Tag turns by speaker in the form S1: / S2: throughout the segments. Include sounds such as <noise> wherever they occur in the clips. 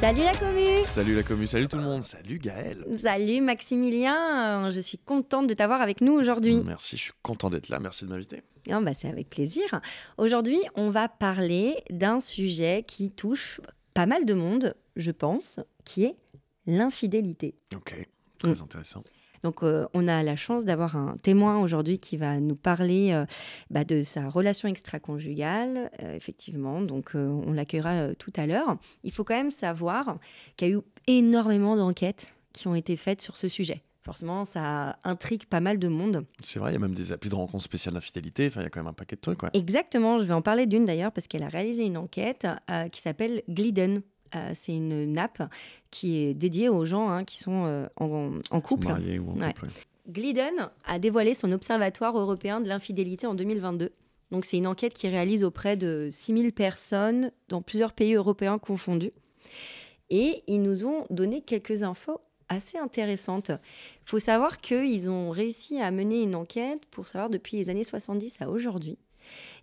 S1: Salut la commu
S2: Salut la commu, salut tout le monde, salut Gaël.
S1: Salut Maximilien, Euh, je suis contente de t'avoir avec nous aujourd'hui.
S2: Merci, je suis content d'être là, merci de m'inviter.
S1: Ah bah, c'est avec plaisir. Aujourd'hui, on va parler d'un sujet qui touche pas mal de monde, je pense, qui est l'infidélité.
S2: Ok, très
S1: Mm.
S2: intéressant.
S1: Donc, euh, on a la chance d'avoir un témoin aujourd'hui qui va nous parler euh, bah, de sa relation extra-conjugale, euh, effectivement. Donc, on l'accueillera tout à l'heure. Il faut quand même savoir qu'il y a eu énormément d'enquêtes qui ont été faites sur ce sujet. Forcément, ça intrigue pas mal de monde.
S2: C'est vrai, il y a même des applis de rencontres spéciales d'infidélité, enfin il y a quand même un paquet de trucs. Ouais.
S1: Exactement, je vais en parler d'une d'ailleurs parce qu'elle a réalisé une enquête euh, qui s'appelle Glidden. Euh, c'est une nappe qui est dédiée aux gens hein, qui sont euh, en, en couple.
S2: Marié ou en
S1: Ouais.
S2: couple. ouais.
S1: Glidden a dévoilé son Observatoire européen de l'infidélité en 2022. Donc c'est une enquête qui réalise auprès de 6000 personnes dans plusieurs pays européens confondus. Et ils nous ont donné quelques infos assez intéressantes. Il faut savoir qu'ils ont réussi à mener une enquête pour savoir depuis les années 70 à aujourd'hui.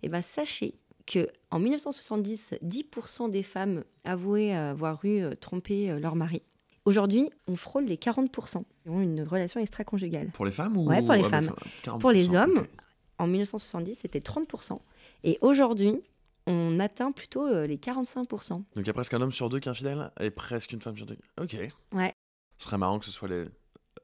S1: Et ben sachez que en 1970, 10% des femmes avouaient avoir eu euh, trompé euh, leur mari. Aujourd'hui, on frôle les 40% qui ont une relation extra-conjugale.
S2: Pour les femmes ou
S1: Ouais, pour les
S2: bah,
S1: femmes.
S2: enfin, 40%,
S1: Pour les hommes, en 1970, c'était 30%. Et aujourd'hui, on atteint plutôt euh, les 45%.
S2: Donc il y a presque un homme sur deux qui est infidèle et presque une femme sur deux. Ok.
S1: Ouais.
S2: Ce serait marrant que ce soit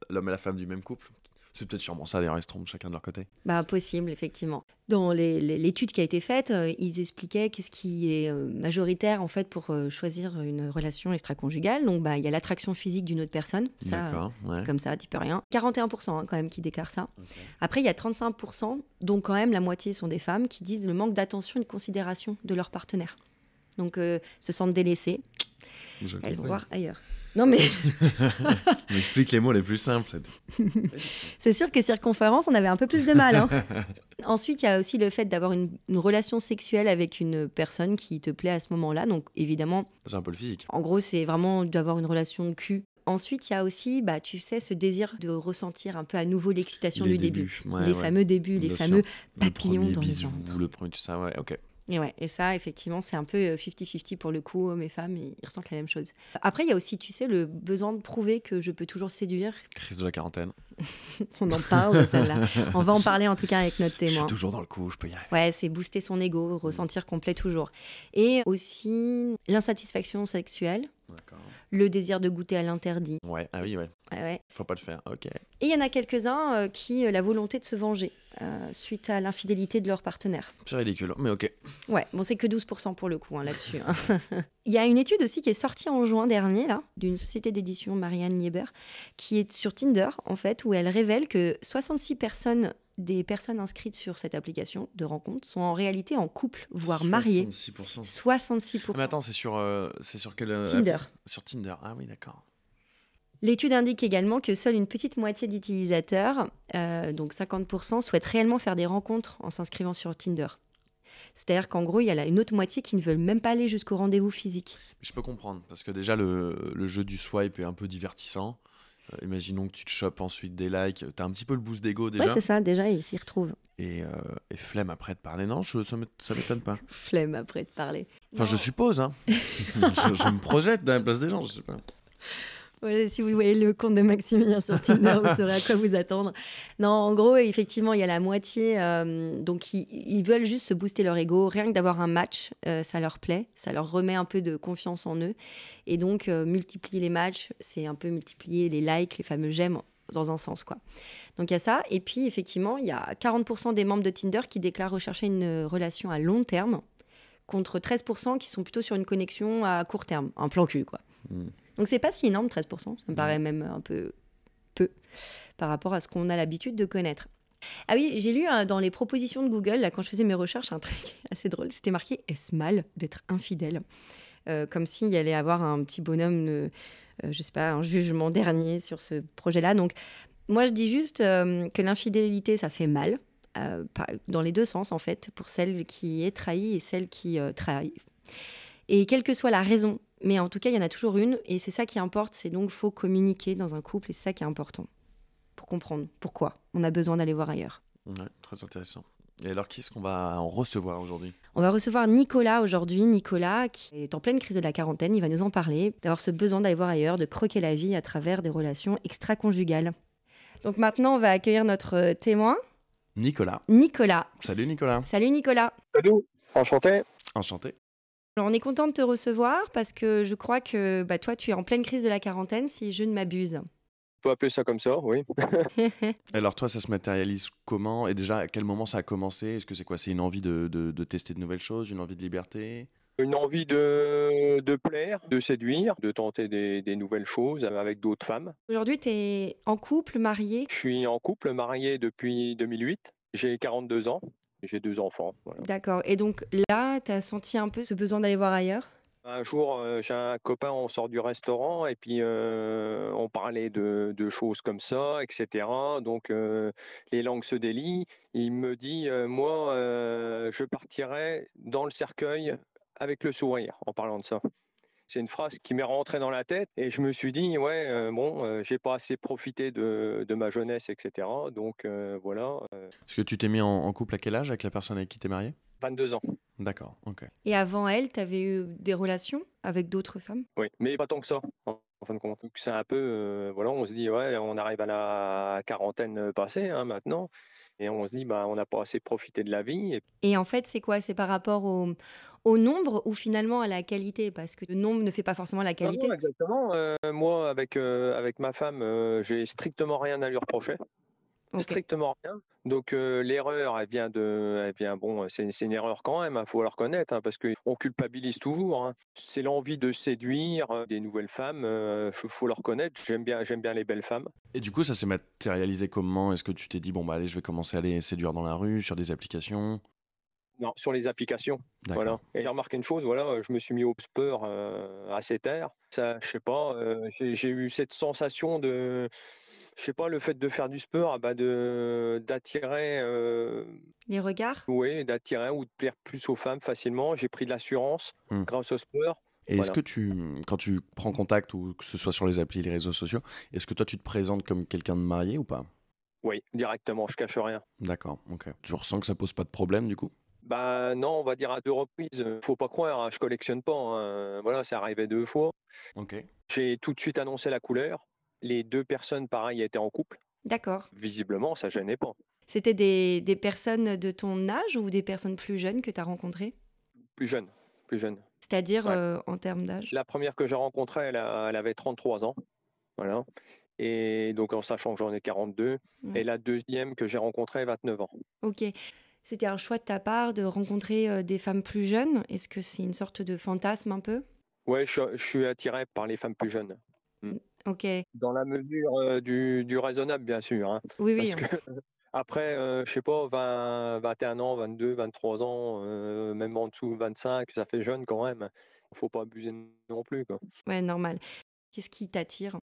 S2: l'homme et la femme du même couple. C'est peut-être sûrement ça, d'ailleurs, ils se trompent chacun de leur côté.
S1: Bah, possible, effectivement. Dans les- les- l'étude qui a été faite, euh, ils expliquaient qu'est-ce qui est euh, majoritaire en fait pour euh, choisir une relation extra-conjugale. Donc, bah, il y a l'attraction physique d'une autre personne. Ça,
S2: ouais.
S1: comme ça, tu peux rien. 41% hein, quand même qui déclarent ça. Après, il y a 35%, dont quand même la moitié sont des femmes, qui disent le manque d'attention et de considération de leur partenaire. Donc, euh, se sentent délaissées, elles vont voir ailleurs. Non, mais <laughs>
S2: On explique les mots les plus simples.
S1: c'est sûr que circonférence, on avait un peu plus de mal. hein. <laughs> Ensuite, il y a aussi le fait d'avoir une, une relation sexuelle avec une personne qui te plaît à ce moment-là. Donc, évidemment,
S2: C'est un peu le physique.
S1: en gros, c'est vraiment d'avoir une relation cul. Ensuite, il y a aussi, bah, tu sais, ce désir de ressentir un peu à nouveau l'excitation
S2: Les
S1: du début.
S2: ouais,
S1: les
S2: ouais.
S1: fameux débuts, les
S2: Bien
S1: fameux
S2: sûr. Le
S1: papillons
S2: premier
S1: dans les
S2: bisou,
S1: ventres.
S2: le premier tout ça, ouais, ok.
S1: Et, ouais, et ça, effectivement, c'est un peu euh, 50-50 pour le coup. Hommes et femmes, ils ils ressentent la même chose. Après, il y a aussi, tu sais, le besoin de prouver que je peux toujours séduire.
S2: Crise de la quarantaine. <laughs>
S1: On en parle celle-là. On va en <laughs> parler en tout cas avec notre
S2: Je
S1: témoin.
S2: suis toujours dans le coup, je peux y arriver.
S1: Ouais, c'est booster son ego, ressentir complet toujours. Et aussi l'insatisfaction sexuelle. Le désir de goûter à l'interdit.
S2: Ouais, ah oui, ouais.
S1: Ouais, ouais.
S2: Faut pas le faire, ok.
S1: Et il y en a quelques-uns euh, qui euh, la volonté de se venger euh, suite à l'infidélité de leur partenaire.
S2: C'est ridicule, mais ok.
S1: Ouais, bon, c'est que 12% pour le coup hein, là-dessus. hein. <laughs> Il y a une étude aussi qui est sortie en juin dernier, là, d'une société d'édition, Marianne Lieber, qui est sur Tinder, en fait, où elle révèle que 66 personnes des personnes inscrites sur cette application de rencontre sont en réalité en couple, voire mariées.
S2: 66%.
S1: 66%.
S2: Ah, mais attends, c'est sur, euh, c'est sur quel euh,
S1: Tinder.
S2: Sur Tinder. Ah oui, d'accord.
S1: L'étude indique également que seule une petite moitié d'utilisateurs, euh, donc 50%, souhaitent réellement faire des rencontres en s'inscrivant sur Tinder. C'est-à-dire qu'en gros, il y a une autre moitié qui ne veulent même pas aller jusqu'au rendez-vous physique.
S2: Je peux comprendre, parce que déjà, le, le jeu du swipe est un peu divertissant. Euh, imaginons que tu te chopes ensuite des likes. T'as un petit peu le boost d'ego déjà.
S1: Ouais, c'est ça, déjà, ils s'y retrouvent.
S2: et, euh, et flemme après de parler. Non, je, ça m'ét- ça m'étonne pas. <laughs>
S1: Flemme après de parler.
S2: Enfin, je suppose, hein. <laughs> je, je me projette dans la place des gens, je sais pas.
S1: Si vous voyez le compte de Maximilien sur Tinder, vous saurez à quoi vous attendre. Non, en gros, effectivement, il y a la moitié. euh, donc, ils, veulent juste se booster leur ego. Rien que d'avoir un match, euh, ça leur plaît. Ça leur remet un peu de confiance en eux. Et donc, euh, multiplier les matchs, c'est un peu multiplier les likes, les fameux j'aime dans un sens, quoi. Donc, il y a ça. Et puis, effectivement, il y a 40% des membres de Tinder qui déclarent rechercher une relation à long terme, contre 13% qui sont plutôt sur une connexion à court terme, un plan cul, quoi.
S2: Hmm.
S1: Donc c'est pas si énorme, 13%, ça me paraît même un peu peu par rapport à ce qu'on a l'habitude de connaître. Ah oui, j'ai lu euh, dans les propositions de Google, là, quand je faisais mes recherches, un truc <laughs> assez drôle. C'était marqué Est-ce mal d'être infidèle? Euh, Comme s'il y allait avoir un petit bonhomme, euh, euh, je sais pas, un jugement dernier sur ce projet-là. Donc, moi, je dis juste euh, que l'infidélité, ça fait mal, euh, dans les deux sens, en fait, pour celle qui est trahie et celle qui trahit. Et quelle que soit la raison, mais en tout cas, il y en a toujours une, et c'est ça qui importe, c'est donc faut communiquer dans un couple, et c'est ça qui est important, pour comprendre pourquoi on a besoin d'aller voir ailleurs.
S2: Ouais, très intéressant. Et alors, qui est-ce qu'on va en recevoir aujourd'hui?
S1: On va recevoir Nicolas aujourd'hui. Nicolas, qui est en pleine crise de la quarantaine, il va nous en parler, d'avoir ce besoin d'aller voir ailleurs, de croquer la vie à travers des relations extra-conjugales. Donc maintenant, on va accueillir notre témoin,
S2: Nicolas.
S1: Nicolas.
S2: Salut Nicolas.
S1: Salut Nicolas.
S3: Salut, enchanté.
S2: Enchanté.
S1: Alors, on est content de te recevoir parce que je crois que bah, toi, tu es en pleine crise de la quarantaine, si je ne m'abuse.
S3: On peut appeler ça comme ça, oui. <laughs> <laughs>
S2: Alors toi, ça se matérialise comment Et déjà, à quel moment ça a commencé? Est-ce que c'est quoi? C'est une envie de, de- de tester de nouvelles choses, une envie de liberté?
S3: Une envie de, de plaire, de séduire, de tenter des, des nouvelles choses avec d'autres femmes.
S1: Aujourd'hui, tu es en couple, marié?
S3: Je suis en couple, marié depuis 2008. J'ai 42 ans. J'ai deux enfants. voilà.
S1: D'accord. Et donc là, tu as senti un peu ce besoin d'aller voir ailleurs?
S3: Un jour, euh, j'ai un copain, on sort du restaurant et puis euh, on parlait de, de choses comme ça, etc. Donc euh, les langues se délient. Il me dit, moi, je partirai dans le cercueil avec le sourire en parlant de ça. C'est une phrase qui m'est rentrée dans la tête et je me suis dit, ouais, euh, bon, euh, j'ai pas assez profité de, de ma jeunesse, etc. Donc euh, voilà, euh,
S2: Est-ce que tu t'es mis en, en couple à quel âge avec la personne avec qui t'es marié
S3: 22 ans.
S2: D'accord, ok.
S1: Et avant elle, tu avais eu des relations avec d'autres femmes?
S3: Oui, mais pas tant que ça, en en fin de compte. Donc, C'est un peu, euh, voilà, on se dit, ouais, on arrive à la quarantaine passée hein, maintenant, et on se dit, bah, on n'a pas assez profité de la vie. Et
S1: Et en fait, c'est quoi? C'est par rapport au, au nombre ou finalement à la qualité? Parce que le nombre ne fait pas forcément la qualité.
S3: non, exactement. euh, moi, avec, euh, avec ma femme, euh, j'ai strictement rien à lui reprocher. Strictement rien. Donc euh, l'erreur, elle vient de, elle vient bon, c'est une erreur quand même, il faut le reconnaître, hein, parce qu'on culpabilise toujours. hein. C'est l'envie de séduire euh, des nouvelles femmes, il faut le reconnaître. J'aime bien, j'aime bien les belles femmes.
S2: Et du coup, ça s'est matérialisé comment? Est-ce que tu t'es dit, bon, bah allez, je vais commencer à les séduire dans la rue, sur des applications?
S3: Non, sur les applications.
S2: D'accord.
S3: Voilà. Et j'ai remarqué une chose, voilà, je me suis mis au sport euh, assez tard. Ça, je sais pas, euh, j'ai eu cette sensation de, je sais pas, le fait de faire du sport, ah bah de d'attirer, euh,
S1: Les regards?
S3: ouais, d'attirer ou de plaire plus aux femmes facilement. J'ai pris de l'assurance
S2: Hmm.
S3: grâce au sport.
S2: Et est-ce que tu, quand tu prends contact, ou que ce soit sur les applis, les réseaux sociaux, est-ce que toi tu te présentes comme quelqu'un de marié ou pas?
S3: Oui, directement, je cache rien.
S2: D'accord, ok. Tu ressens que ça pose pas de problème du coup?
S3: Bah non, on va dire à deux reprises. euh, Faut pas croire, hein, je collectionne pas. hein. Voilà, c'est arrivé deux fois.
S2: Ok.
S3: J'ai tout de suite annoncé la couleur. Les deux personnes, pareil, étaient en couple.
S1: D'accord.
S3: Visiblement, ça gênait pas.
S1: C'était des, des personnes de ton âge ou des personnes plus jeunes que tu as rencontrées?
S3: Plus jeune, plus jeune.
S1: C'est-à-dire
S3: Ouais.
S1: euh, en termes d'âge?
S3: La première que j'ai rencontrée, elle, a- elle avait 33 ans. Voilà. Et donc, en sachant que j'en ai 42.
S1: Ouais.
S3: Et la deuxième que j'ai rencontrée, 29 ans.
S1: Ok. C'était un choix de ta part de rencontrer euh, des femmes plus jeunes? Est-ce que c'est une sorte de fantasme un peu?
S3: Ouais, je, je suis attiré par les femmes plus jeunes.
S1: Ok.
S3: Dans la mesure euh, du, du raisonnable, bien sûr. hein.
S1: Oui, oui.
S3: Parce que <laughs> après, euh, je sais pas, 20, 21 ans, 22, 23 ans, euh, même en dessous, 25, ça fait jeune quand même. Faut pas abuser non plus. Quoi.
S1: Ouais, normal. Qu'est-ce qui t'attire?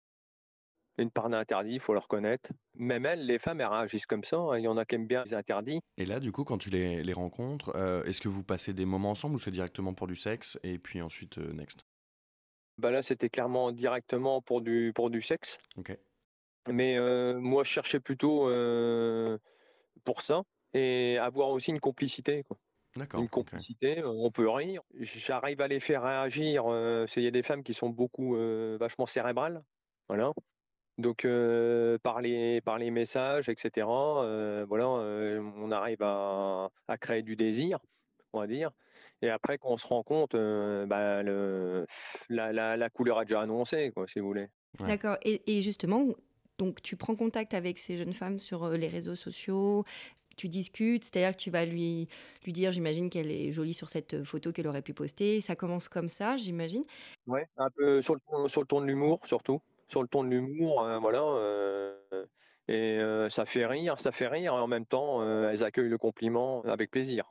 S3: Une part d'interdit, il faut le reconnaître. Même elles, les femmes, elles réagissent comme ça. hein. Il y en a qui aiment bien les interdits.
S2: Et là, du coup, quand tu les, les rencontres, euh, est-ce que vous passez des moments ensemble ou c'est directement pour du sexe et puis ensuite euh, next?
S3: Bah là, c'était clairement directement pour du, pour du sexe.
S2: Ok.
S3: Mais euh, moi, je cherchais plutôt pour ça et avoir aussi une complicité. Quoi.
S2: D'accord.
S3: Une complicité, on peut rire. J'arrive à les faire réagir. qu'il y a des femmes qui sont beaucoup vachement cérébrales. Voilà. Donc, euh, par, les, par les messages, etc., euh, voilà, euh, on arrive à, à créer du désir, on va dire. Et après, quand on se rend compte, euh, bah, le, la, la, la couleur est déjà annoncée, quoi, si vous voulez.
S2: Ouais.
S1: D'accord. Et, et justement, donc tu prends contact avec ces jeunes femmes sur les réseaux sociaux, tu discutes, c'est-à-dire que tu vas lui, lui dire, j'imagine qu'elle est jolie sur cette photo qu'elle aurait pu poster. Ça commence comme ça, j'imagine.
S3: Ouais, un peu sur le sur le ton de l'humour, surtout. Sur le ton de l'humour, euh, voilà. euh, et euh, ça fait rire, ça fait rire. Et en même temps, elles accueillent le compliment avec plaisir.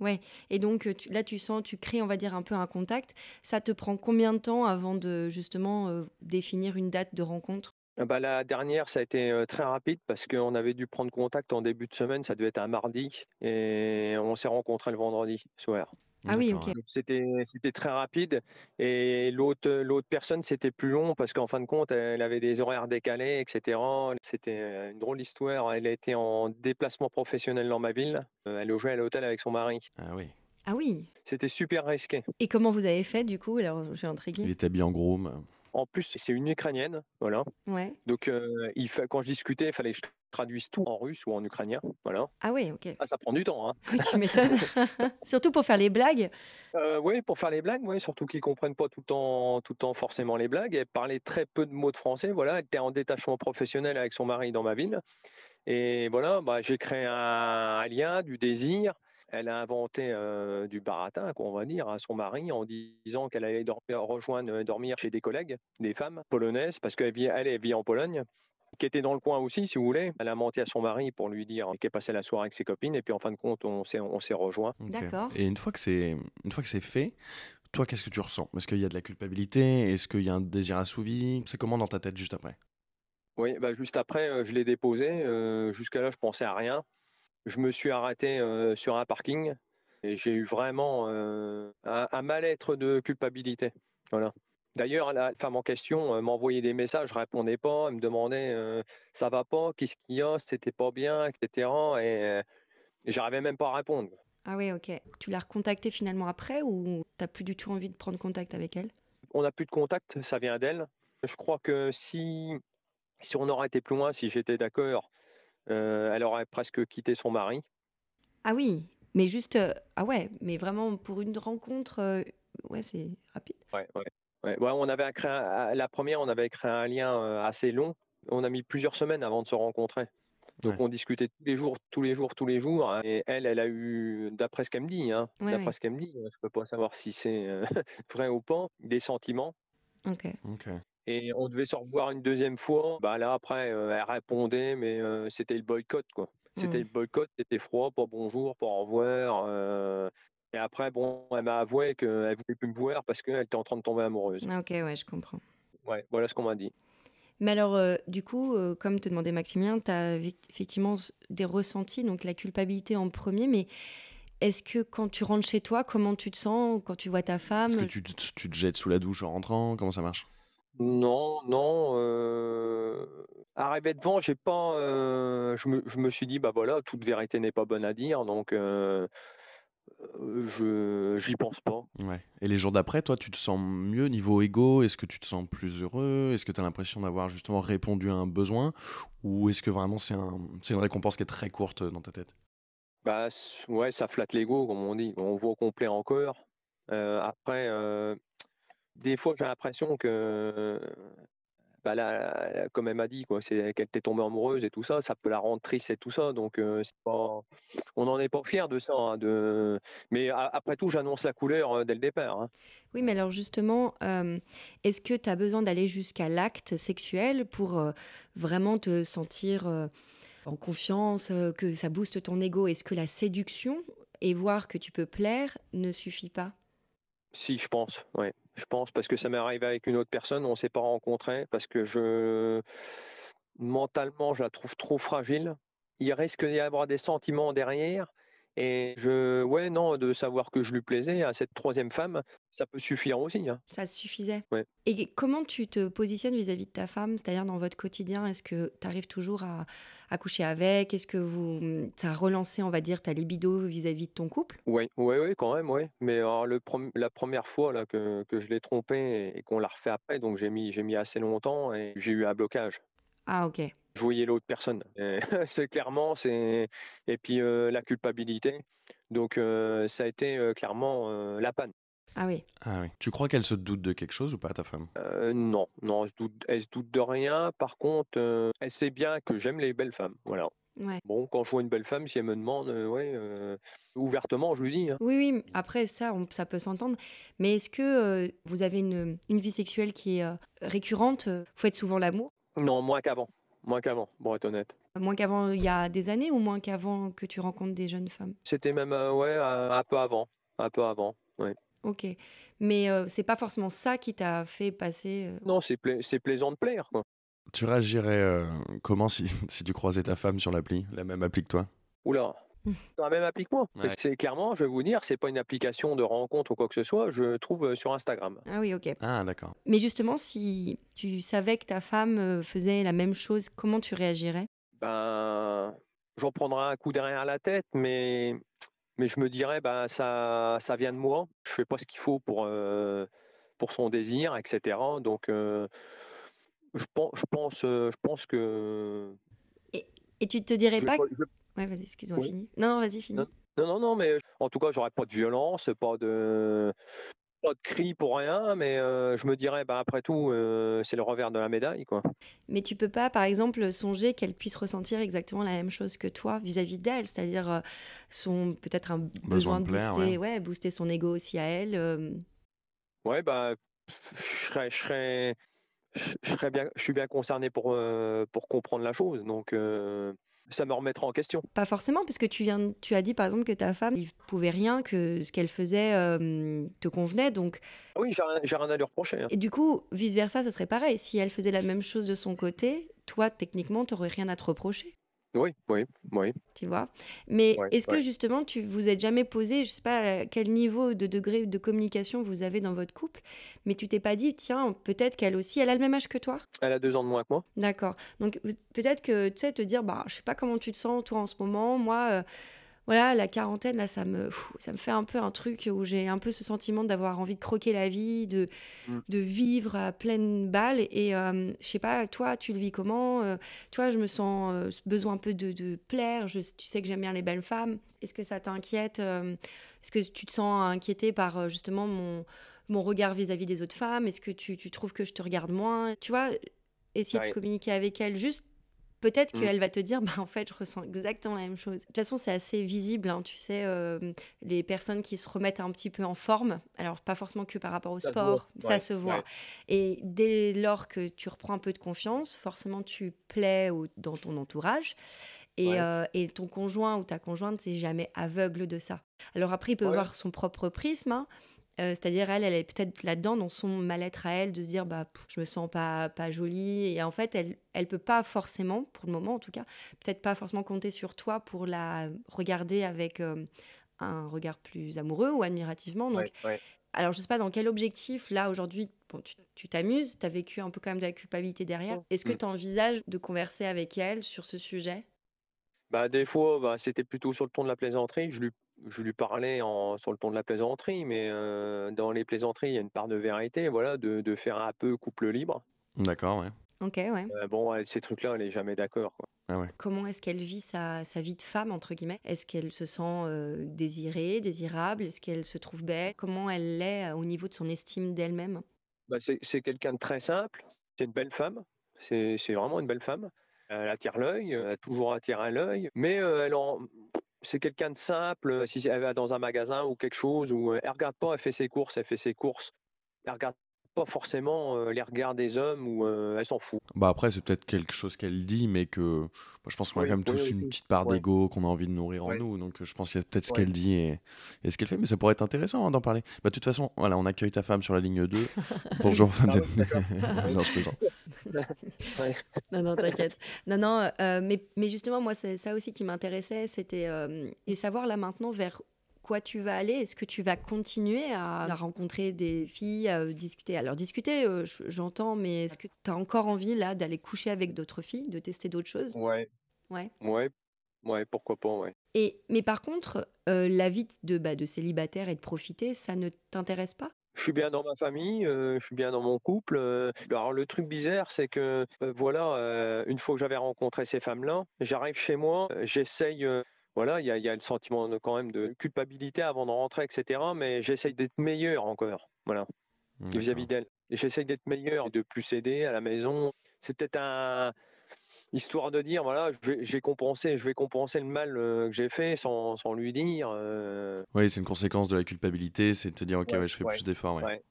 S1: Ouais. Et donc tu- là, tu sens, tu crées, on va dire, un peu un contact. Ça te prend combien de temps avant de justement définir une date de rencontre?
S3: Ah bah, la dernière, ça a été très rapide parce qu'on avait dû prendre contact en début de semaine. Ça devait être un mardi. Et on s'est rencontrés le vendredi soir.
S1: Ah oui, ok.
S3: Donc c'était c'était très rapide et l'autre l'autre personne, c'était plus long parce qu'en fin de compte, elle avait des horaires décalés et cetera. C'était, une drôle d'histoire. Elle était en déplacement professionnel dans ma ville. Heu, elle logeait à l'hôtel avec son mari.
S2: Ah oui.
S1: Ah oui.
S3: C'était super risqué.
S1: Et comment vous avez fait du coup? Alors, je suis
S2: Il
S1: intriguée.
S2: était habillé en groom.
S3: En plus, c'est une Ukrainienne, voilà.
S1: Ouais.
S3: Donc heu, il fa quand je discutais, il fallait que je traduise tout en russe ou en ukrainien, voilà.
S1: Ah oui, ok.
S3: Ah, ça prend du temps, hein.
S1: Oui, tu m'étonnes. <laughs> Surtout pour faire les blagues.
S3: Heu, oui, pour faire les blagues, ouais, surtout qu'ils comprennent pas tout le temps tout le temps forcément les blagues. Elle parlait très peu de mots de français, voilà. Elle était en détachement professionnel avec son mari dans ma ville et voilà, bah, j'ai créé un un lien, du désir. Elle a inventé, du baratin, quoi, on va dire, à son mari en disant qu'elle allait dormir rejoindre, dormir chez des collègues, des femmes polonaises, parce qu'elle vit elle, elle vit en Pologne, qui étaient dans le coin aussi, si vous voulez. Elle a menti à son mari pour lui dire qu'elle passait la soirée avec ses copines et puis en fin de compte, on s'est on s'est rejoints.
S2: Ok.
S1: D'accord.
S2: Et une fois que c'est une fois que c'est fait, toi, qu'est-ce que tu ressens? Est-ce qu'il y a de la culpabilité? Est-ce qu'il y a un désir assouvi? C'est comment dans ta tête juste après?
S3: Oui, bah, juste après, je l'ai déposé, jusqu'à là, je pensais à rien. Je me suis arrêté, sur un parking et j'ai eu vraiment, un un mal-être de culpabilité, voilà. D'ailleurs, la femme en question, m'envoyait des messages, je répondais pas, elle me demandait, heu: «Ça va pas? Qu'est-ce qu'il y a? C'était pas bien?» et cetera et heu, et j'arrivais même pas à répondre.
S1: Ah oui, ok. Tu l'as recontactée finalement après ou t'as plus du tout envie de prendre contact avec elle?
S3: On n'a plus de contact, ça vient d'elle. Je crois que si si on aurait été plus loin, si j'étais d'accord, heu, elle aurait presque quitté son mari.
S1: Ah oui, mais juste. euh, ah ouais, mais vraiment pour une rencontre. euh, ouais, c'est rapide.
S3: Ouais, ouais. Ouais, ouais, on avait créé un- à- la première, on avait créé un lien euh, assez long. On a mis plusieurs semaines avant de se rencontrer. Donc
S2: Ouais.
S3: on discutait tous les jours, tous les jours, tous les jours. hein. Et elle, elle a eu, d'après ce qu'elle me dit, hein,
S1: Ouais,
S3: d'après
S1: ouais.
S3: ce qu'elle me dit, euh, je peux pas savoir si c'est euh, <laughs> vrai ou pas, des sentiments.
S1: Ok.
S2: Ok.
S3: Et on devait se revoir une deuxième fois. Bah là après, euh, elle répondait, mais euh, c'était le boycott quoi. C'était
S1: Mm.
S3: le boycott, c'était froid, pas bonjour, pas au revoir. euh, Et après, bon, elle m'a avoué qu'elle voulait plus me voir parce qu'elle était en train de tomber amoureuse.
S1: Ah, ok, ouais, je comprends.
S3: Ouais, voilà ce qu'on m'a dit.
S1: Mais alors, euh, du coup, euh, comme te demandait Maximilien, tu as effectivement des ressentis, donc la culpabilité en premier, mais est-ce que quand tu rentres chez toi, comment tu te sens quand tu vois ta
S2: Est-ce
S1: femme?
S2: que tu, te- tu te jettes sous la douche en rentrant? Comment ça marche?
S3: Non, non. Euh... Arrivé devant, j'ai pas. euh, Je me, je me suis dit, bah voilà, toute vérité n'est pas bonne à dire, donc euh, euh, je j'y pense pas.
S2: Ouais. Et les jours d'après, toi, tu te sens mieux niveau ego? Est-ce que tu te sens plus heureux? Est-ce que tu as l'impression d'avoir justement répondu à un besoin? Ou est-ce que vraiment c'est un, c'est une récompense qui est très courte dans ta tête?
S3: Bah c- ouais, ça flatte l'ego, comme on dit. On voit complet encore. Euh, après, euh, des fois, j'ai l'impression que, bah là, comme elle m'a dit, quoi, c'est qu'elle était tombée amoureuse et tout ça, ça peut la rendre triste et tout ça. Donc, euh, c'est pas, on n'en est pas fier de ça. hein, de, mais a- après tout, j'annonce la couleur euh, dès le départ. hein.
S1: Oui, mais alors justement, euh, est-ce que tu as besoin d'aller jusqu'à l'acte sexuel pour vraiment te sentir en confiance, que ça booste ton ego? Est-ce que la séduction et voir que tu peux plaire ne suffit pas?
S3: Si, je pense, ouais. Je pense parce que ça m'est arrivé avec une autre personne, on s'est pas rencontrés parce que je mentalement, je la trouve trop fragile. Il risque d'y avoir des sentiments derrière et je ouais, non, de savoir que je lui plaisais à cette troisième femme, ça peut suffire aussi, hein.
S1: Ça suffisait
S3: Ouais.
S1: Et comment tu te positionnes vis-à-vis de ta femme C'est-à-dire dans votre quotidien, est-ce que tu arrives toujours à, à coucher avec? Est-ce que vous, ça a relancé, on va dire, ta libido vis-à-vis de ton couple?
S3: Ouais, ouais, ouais, quand même, ouais. Mais alors le la première fois là que, que je l'ai trompé et, et qu'on l'a refait après, donc j'ai mis mis assez longtemps et j'ai eu un blocage.
S1: Ah, ok.
S3: je voyais l'autre personne. <laughs> C'est clairement, c'est et puis euh, la culpabilité. Donc euh, ça a été euh, clairement la panne.
S1: Ah oui.
S2: Ah oui. Tu crois qu'elle se doute de quelque chose ou pas, ta femme?
S3: Euh, non, non, elle se doute, elle se doute de rien. Par contre, euh, elle sait bien que j'aime les belles femmes. Voilà.
S1: Ouais.
S3: Bon, quand je vois une belle femme, si elle me demande, euh, ouais, euh, ouvertement, je lui dis. hein.
S1: Oui, oui, après ça, on- ça peut s'entendre. Mais est-ce que euh, vous avez une, une vie sexuelle qui est euh, récurrente Vous faites souvent l'amour?
S3: Non, moins qu'avant. Moins qu'avant, pour être honnête.
S1: Moins qu'avant, il y a des années ou moins qu'avant que tu rencontres des jeunes femmes?
S3: C'était même, euh, ouais, un, un peu avant. Un peu avant, ouais.
S1: Ok. Mais euh, c'est pas forcément ça qui t'a fait passer. euh,
S3: Non, c'est pla- c'est plaisant de plaire, quoi.
S2: Tu réagirais euh, comment si, <laughs> si tu croisais ta femme sur l'appli, la même appli que toi?
S3: Oula. dans la même appli que moi.
S2: Ouais.
S3: C'est clairement, je vais vous dire, c'est pas une application de rencontre ou quoi que ce soit, je trouve euh, sur Instagram.
S1: Ah oui, ok.
S2: Ah, d'accord.
S1: Mais justement, si tu savais que ta femme euh, faisait la même chose, comment tu réagirais?
S3: Ben, j'en prendrai un coup derrière la tête, mais, mais je me dirais, ben, ça, ça vient de moi. Je fais pas ce qu'il faut pour, euh, pour son désir, etc. Donc, euh, je pense, je pense, euh, je pense que.
S1: Et tu te dirais pas...
S3: je-
S1: Ouais, vas-y, excuse-moi,
S3: Oui.
S1: fini. Non, non, vas-y, fini.
S3: Non. Non, non, non, mais en tout cas, j'aurais pas de violence, pas de, pas de cris pour rien, mais euh, je me dirais, ben, après tout, euh, c'est le revers de la médaille, quoi.
S1: Mais tu peux pas, par exemple, songer qu'elle puisse ressentir exactement la même chose que toi vis-à-vis d'elle, c'est-à-dire euh, son peut-être un besoin,
S2: de
S1: de
S2: plaire,
S1: booster,
S2: ouais.
S1: ouais, booster son ego aussi à elle. euh,
S3: Ouais, bah, je serais, je serais, je je serais bien, je suis bien concerné pour, euh, pour comprendre la chose, donc euh, ça me remettra en question.
S1: Pas forcément, parce que tu viens, tu as dit par exemple que ta femme, il pouvait rien, que ce qu'elle faisait euh, te convenait, donc
S3: Ah Oui, j'ai rien, à lui reprocher. hein.
S1: et du coup vice versa, ce serait pareil. Si elle faisait la même chose de son côté, toi techniquement, tu rien à te reprocher.
S3: Oui, oui, oui.
S1: tu vois. Mais est-ce que justement, tu vous êtes jamais posé, je sais pas à quel niveau de degré de communication vous avez dans votre couple, mais tu t'es pas dit, tiens, peut-être qu'elle aussi, elle a le même âge que toi?
S3: Elle a deux ans de moins que moi.
S1: D'accord. Donc peut-être que, tu sais, te dire, bah, je sais pas comment tu te sens, toi, en ce moment, moi... euh, voilà, la quarantaine, là, ça me, ça me fait un peu un truc où j'ai un peu ce sentiment d'avoir envie de croquer la vie, de,
S3: Mm.
S1: de vivre à pleine balle. Et euh, je sais pas, toi, tu le vis comment Euh, Tu vois, je me sens euh, besoin un peu de, de plaire. Je, tu sais que j'aime bien les belles femmes. Est-ce que ça t'inquiète euh, Est-ce que tu te sens inquiété par justement mon, mon regard vis-à-vis des autres femmes? Est-ce que tu, tu trouves que je te regarde moins? Tu vois, essayer
S3: Ouais.
S1: de communiquer avec elle juste. Peut-être
S3: Mm.
S1: qu'elle va te dire, bah, en fait, je ressens exactement la même chose. De toute façon, c'est assez visible, hein, tu sais, euh, les personnes qui se remettent un petit peu en forme, alors pas forcément que par rapport au
S3: Ça
S1: sport, ça
S3: ouais,
S1: se voit.
S3: ouais.
S1: Et dès lors que tu reprends un peu de confiance, forcément, tu plais au- dans ton entourage. Et,
S3: Ouais.
S1: euh, et ton conjoint ou ta conjointe, c'est jamais aveugle de ça. Alors après, il peut voir son propre prisme, hein. Euh, c'est-à-dire elle, elle est peut-être là-dedans dans son mal-être à elle de se dire bah pff, je me sens pas pas jolie et en fait elle elle peut pas forcément pour le moment en tout cas peut-être pas forcément compter sur toi pour la regarder avec euh, un regard plus amoureux ou admirativement donc
S3: Ouais, ouais.
S1: alors, je sais pas dans quel objectif, là, aujourd'hui, bon, tu t'amuses, tu as vécu un peu quand même de la culpabilité derrière.
S3: Mm.
S1: Est-ce que
S3: Mm.
S1: tu envisages de converser avec elle sur ce sujet?
S3: Bah, des fois, bah, c'était plutôt sur le ton de la plaisanterie. Je lui, je lui parlais en, sur le ton de la plaisanterie, mais euh, dans les plaisanteries, il y a une part de vérité, voilà, de, de faire un peu couple libre.
S2: D'accord, ouais.
S1: Ok, ouais.
S3: Euh, bon, elle, ces trucs-là, elle est jamais d'accord.
S2: Ah ouais.
S1: Comment est-ce qu'elle vit sa, sa vie de femme, entre guillemets? Est-ce qu'elle se sent euh, désirée, désirable? Est-ce qu'elle se trouve belle? Comment elle l'est au niveau de son estime d'elle-même?
S3: Bah, c'est c'est quelqu'un de très simple. C'est une belle femme. C'est c'est vraiment une belle femme. Elle attire l'œil, elle a toujours attiré l'œil, mais euh, elle en... c'est quelqu'un de simple. Si elle va dans un magasin ou quelque chose, où euh, elle regarde pas, elle fait ses courses, elle fait ses courses. Elle regarde pas forcément euh, les regards des hommes ou euh, elle s'en fout.
S2: Bah après, c'est peut-être quelque chose qu'elle dit, mais que moi, je pense qu'on a quand même
S3: oui,
S2: tous
S3: oui,
S2: une
S3: oui.
S2: petite part
S3: Ouais.
S2: d'ego qu'on a envie de nourrir en nous. Donc, euh, je pense qu'il y a peut-être ce qu'elle dit et, et ce qu'elle fait. Mais ça pourrait être intéressant hein, d'en parler. Bah, de toute façon, voilà, on accueille ta femme sur la ligne 2. Bonjour, femme
S3: Ah
S2: de... <laughs> non, je plaisante. <laughs>
S1: Non, non, t'inquiète. non, non, euh, mais, mais justement, moi, c'est ça aussi qui m'intéressait, c'était euh, et savoir là maintenant vers quoi tu vas aller? Est-ce que tu vas continuer à, à rencontrer des filles, à euh, discuter? Alors, discuter, euh, je- j'entends, mais est-ce que tu as encore envie là d'aller coucher avec d'autres filles, de tester d'autres choses?
S3: Ouais.
S1: Ouais.
S3: Ouais. Ouais, pourquoi pas, ouais.
S1: Et, mais par contre, euh, la vie de, bah, de célibataire et de profiter, ça ne t'intéresse pas?
S3: Je suis bien dans ma famille, euh, je suis bien dans mon couple. euh. Alors le truc bizarre, c'est que euh, voilà, une fois que j'avais rencontré ces femmes-là, j'arrive chez moi, j'essaye. Voilà, il y a, il y a le sentiment de, quand même de culpabilité avant de rentrer, etc. Mais j'essaye d'être meilleur encore. Voilà, vis-à-vis d'elles. Et J'essaye d'être meilleur, de plus aider à la maison. C'est peut-être un histoire de dire voilà, j'ai compensé, je vais compenser le mal euh, que j'ai fait sans, sans lui dire. euh,
S2: Oui, c'est une conséquence de la culpabilité, c'est de te dire, ok,
S3: Ouais,
S2: ouais, je fais
S3: ouais,
S2: plus d'efforts. Ouais.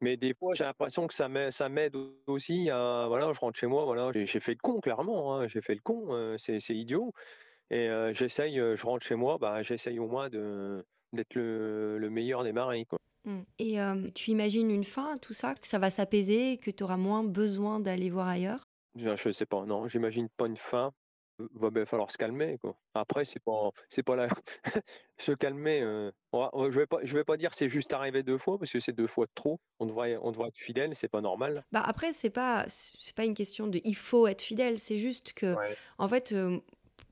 S3: Mais des fois, j'ai l'impression que ça m'aide, aussi à, voilà, je rentre chez moi, voilà, j'ai fait le con, clairement, hein, j'ai fait le con, euh, c'est idiot. Et euh, j'essaye, je rentre chez moi, bah, j'essaye au moins de d'être le, le meilleur des maris, quoi.
S1: Mm. Et euh, tu imagines une fin à tout ça, que ça va s'apaiser, que tu auras moins besoin d'aller voir ailleurs?
S3: Je, je sais pas, non, j'imagine pas une fin. va bien falloir se calmer, quoi. Après, c'est pas, c'est pas la... <laughs> se calmer. euh, je vais pas, je vais pas dire c'est juste arrivé deux fois parce que c'est deux fois de trop. On devrait, on devrait être fidèle, c'est pas normal.
S1: Bah après, c'est pas, c'est pas une question de il faut être fidèle, c'est juste que,
S3: Ouais.
S1: en fait, euh,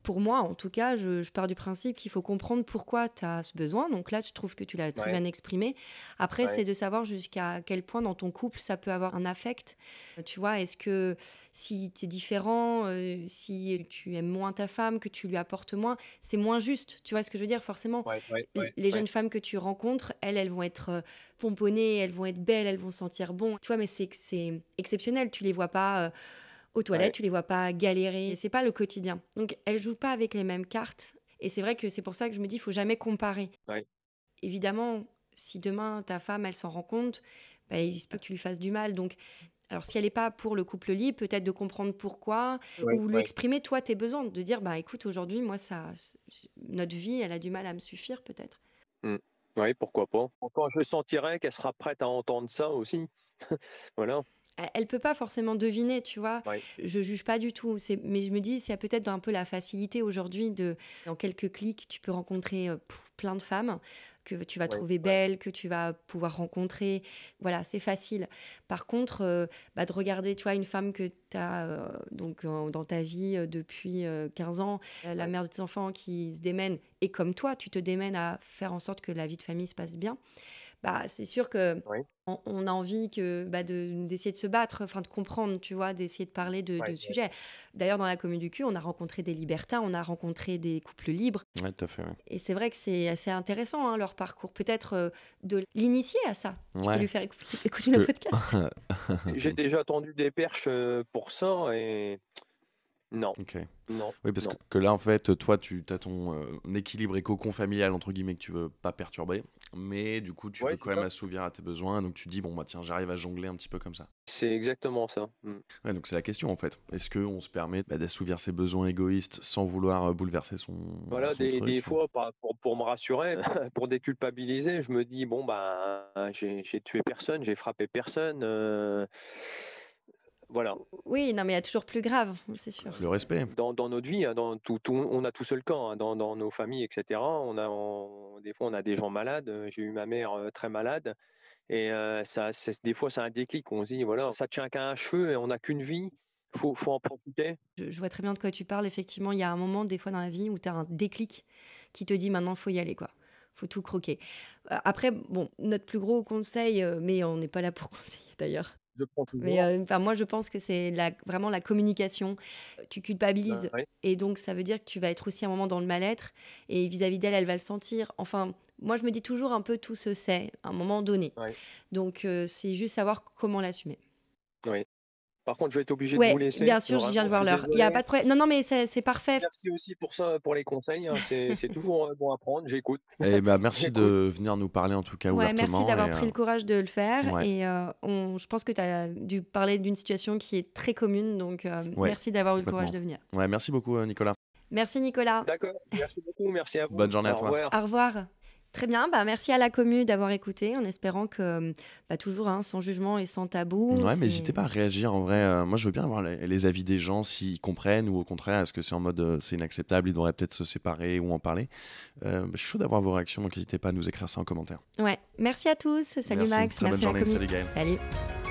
S1: pour moi, en tout cas, je, je pars du principe qu'il faut comprendre pourquoi tu as ce besoin. Donc là, je trouve que tu l'as très
S3: Ouais.
S1: bien exprimé. Après,
S3: Ouais.
S1: c'est de savoir jusqu'à quel point dans ton couple ça peut avoir un affect. Tu vois, est-ce que si tu es différent, euh, si tu aimes moins ta femme, que tu lui apportes moins, c'est moins juste. Tu vois ce que je veux dire Forcément,
S3: Ouais,
S1: les jeunes femmes que tu rencontres, elles, elles vont être euh, pomponnées, elles vont être belles, elles vont sentir bon. Tu vois, mais c'est c'est exceptionnel. Tu les vois pas euh, aux toilettes,
S3: Ouais.
S1: tu les vois pas galérer. C'est pas le quotidien. Donc, elles jouent pas avec les mêmes cartes. Et c'est vrai que c'est pour ça que je me dis, il faut jamais comparer.
S3: Ouais.
S1: Évidemment, si demain ta femme, elle s'en rend compte, bah, il se peut que tu lui fasses du mal. Donc, alors si elle n'est pas pour le couple libre, peut-être de comprendre pourquoi,
S3: Ouais,
S1: ou lui
S3: ouais.
S1: exprimer toi tes besoins, de dire bah écoute aujourd'hui moi ça, notre vie elle a du mal à me suffire peut-être.
S3: Oui, pourquoi pas. Quand je sentirai qu'elle sera prête à entendre ça aussi. <laughs> voilà.
S1: Elle- peut pas forcément deviner, tu vois.
S3: Ouais.
S1: Je juge pas du tout, mais je me dis c'est peut-être un peu la facilité aujourd'hui de en quelques clics tu peux rencontrer euh, plein de femmes que tu vas
S3: Ouais,
S1: trouver
S3: ouais.
S1: belles, que tu vas pouvoir rencontrer. Voilà, c'est facile. Par contre, euh, bah, de regarder, tu vois, une femme que tu as donc euh, dans ta vie depuis euh, 15 ans, la mère de tes enfants qui se démène et comme toi, tu te démènes à faire en sorte que la vie de famille se passe bien. Bah, c'est sûr que on, on a envie que bah, de d'essayer de se battre, enfin de comprendre, tu vois, d'essayer de parler de,
S3: Ouais,
S1: de
S3: ouais.
S1: sujets. D'ailleurs, dans la commune du cul, on a rencontré des libertins, on a rencontré des couples libres,
S2: Ouais, tout à fait. ouais.
S1: et c'est vrai que c'est assez intéressant hein, leur parcours. Peut-être euh, de l'initier à ça. Tu peux lui faire écouter, écouter le podcast. <laughs>
S3: J'ai déjà tendu des perches euh, pour ça et non,
S2: Ok.
S3: non.
S2: Oui, parce
S3: non.
S2: que, que là, en fait, toi, tu as ton euh, équilibre et cocon familial, entre guillemets, que tu veux pas perturber. Mais du coup, tu
S3: Ouais,
S2: veux quand même assouvir à tes besoins. Donc, tu dis, bon, bah tiens, j'arrive à jongler un petit peu comme ça.
S3: C'est exactement ça. Mm.
S2: Ouais, donc c'est la question, en fait. Est-ce qu'on se permet bah, d'assouvir ses besoins égoïstes sans vouloir euh, bouleverser son.
S3: Voilà,
S2: son
S3: des,
S2: truc
S3: des fois, pour, pour me rassurer, <laughs> pour déculpabiliser, je me dis, bon, bah, j'ai j'ai tué personne, j'ai frappé personne. euh, voilà.
S1: Oui, non, mais il y a toujours plus grave, c'est sûr.
S2: Le respect.
S3: Dans, dans notre vie, hein, dans tout, tout- on a tout seul camp, hein, dans, dans nos familles, etc. On a, on- des fois, on a des gens malades. euh, J'ai eu ma mère euh, très malade. Et euh, ça, c'est- des fois, c'est un déclic. On se dit, voilà, ça tient qu'à un cheveu et on n'a qu'une vie. Faut, faut en profiter.
S1: Je, je vois très bien de quoi tu parles. Effectivement, il y a un moment, des fois dans la vie, où tu as un déclic qui te dit maintenant, faut y aller, quoi. faut tout croquer. Après, bon, notre plus gros conseil, mais on n'est pas là pour <laughs> conseiller d'ailleurs.
S3: Je prends toujours.
S1: Mais euh, enfin, moi, je pense que c'est la- vraiment la communication. Tu culpabilises.
S3: Bah.
S1: Et donc, ça veut dire que tu vas être aussi un moment dans le mal-être. Et vis-à-vis d'elle, elle va le sentir. Enfin, moi, je me dis toujours un peu tout se sait, à un moment donné. Donc, euh, c'est juste savoir comment l'assumer.
S3: Par contre, je vais être obligé de
S1: Ouais,
S3: vous laisser.
S1: bien sûr, je viens de voir l'heure. Il n'y a pas de problème. Non, non, mais c'est c'est parfait.
S3: Merci aussi pour ça, pour les conseils. hein. C'est <laughs> c'est toujours euh, bon à prendre. J'écoute.
S2: Et bah, <laughs> merci de venir nous parler, en tout cas,
S1: Ouais,
S2: ouvertement.
S1: merci d'avoir
S2: et,
S1: pris
S2: euh,
S1: le courage de le faire.
S2: ouais.
S1: Et euh, on, je pense que tu as dû parler d'une situation qui est très commune. Donc, euh,
S2: Ouais,
S1: merci d'avoir eu le courage de venir.
S2: Ouais, merci beaucoup, Nicolas.
S1: Merci, Nicolas.
S3: D'accord. Merci beaucoup. Merci à vous.
S2: Bonne journée à
S3: Au
S2: toi.
S3: revoir.
S1: Au revoir. Très bien, bah merci à la commu d'avoir écouté, en espérant que, bah, toujours hein, sans jugement et sans tabou.
S2: Ouais, mais n'hésitez pas à réagir en vrai. euh, moi, je veux bien avoir les, les avis des gens, s'ils comprennent ou au contraire, est-ce que c'est en mode euh, c'est inacceptable, ils devraient peut-être se séparer ou en parler. Euh, bah, je suis chaud d'avoir vos réactions, donc n'hésitez pas à nous écrire ça en commentaire.
S1: Ouais, merci à tous. Salut
S2: Merci,
S1: Max,
S2: très bonne
S1: merci à
S2: journée.
S1: la commu.
S2: Salut Gaël.
S1: Salut.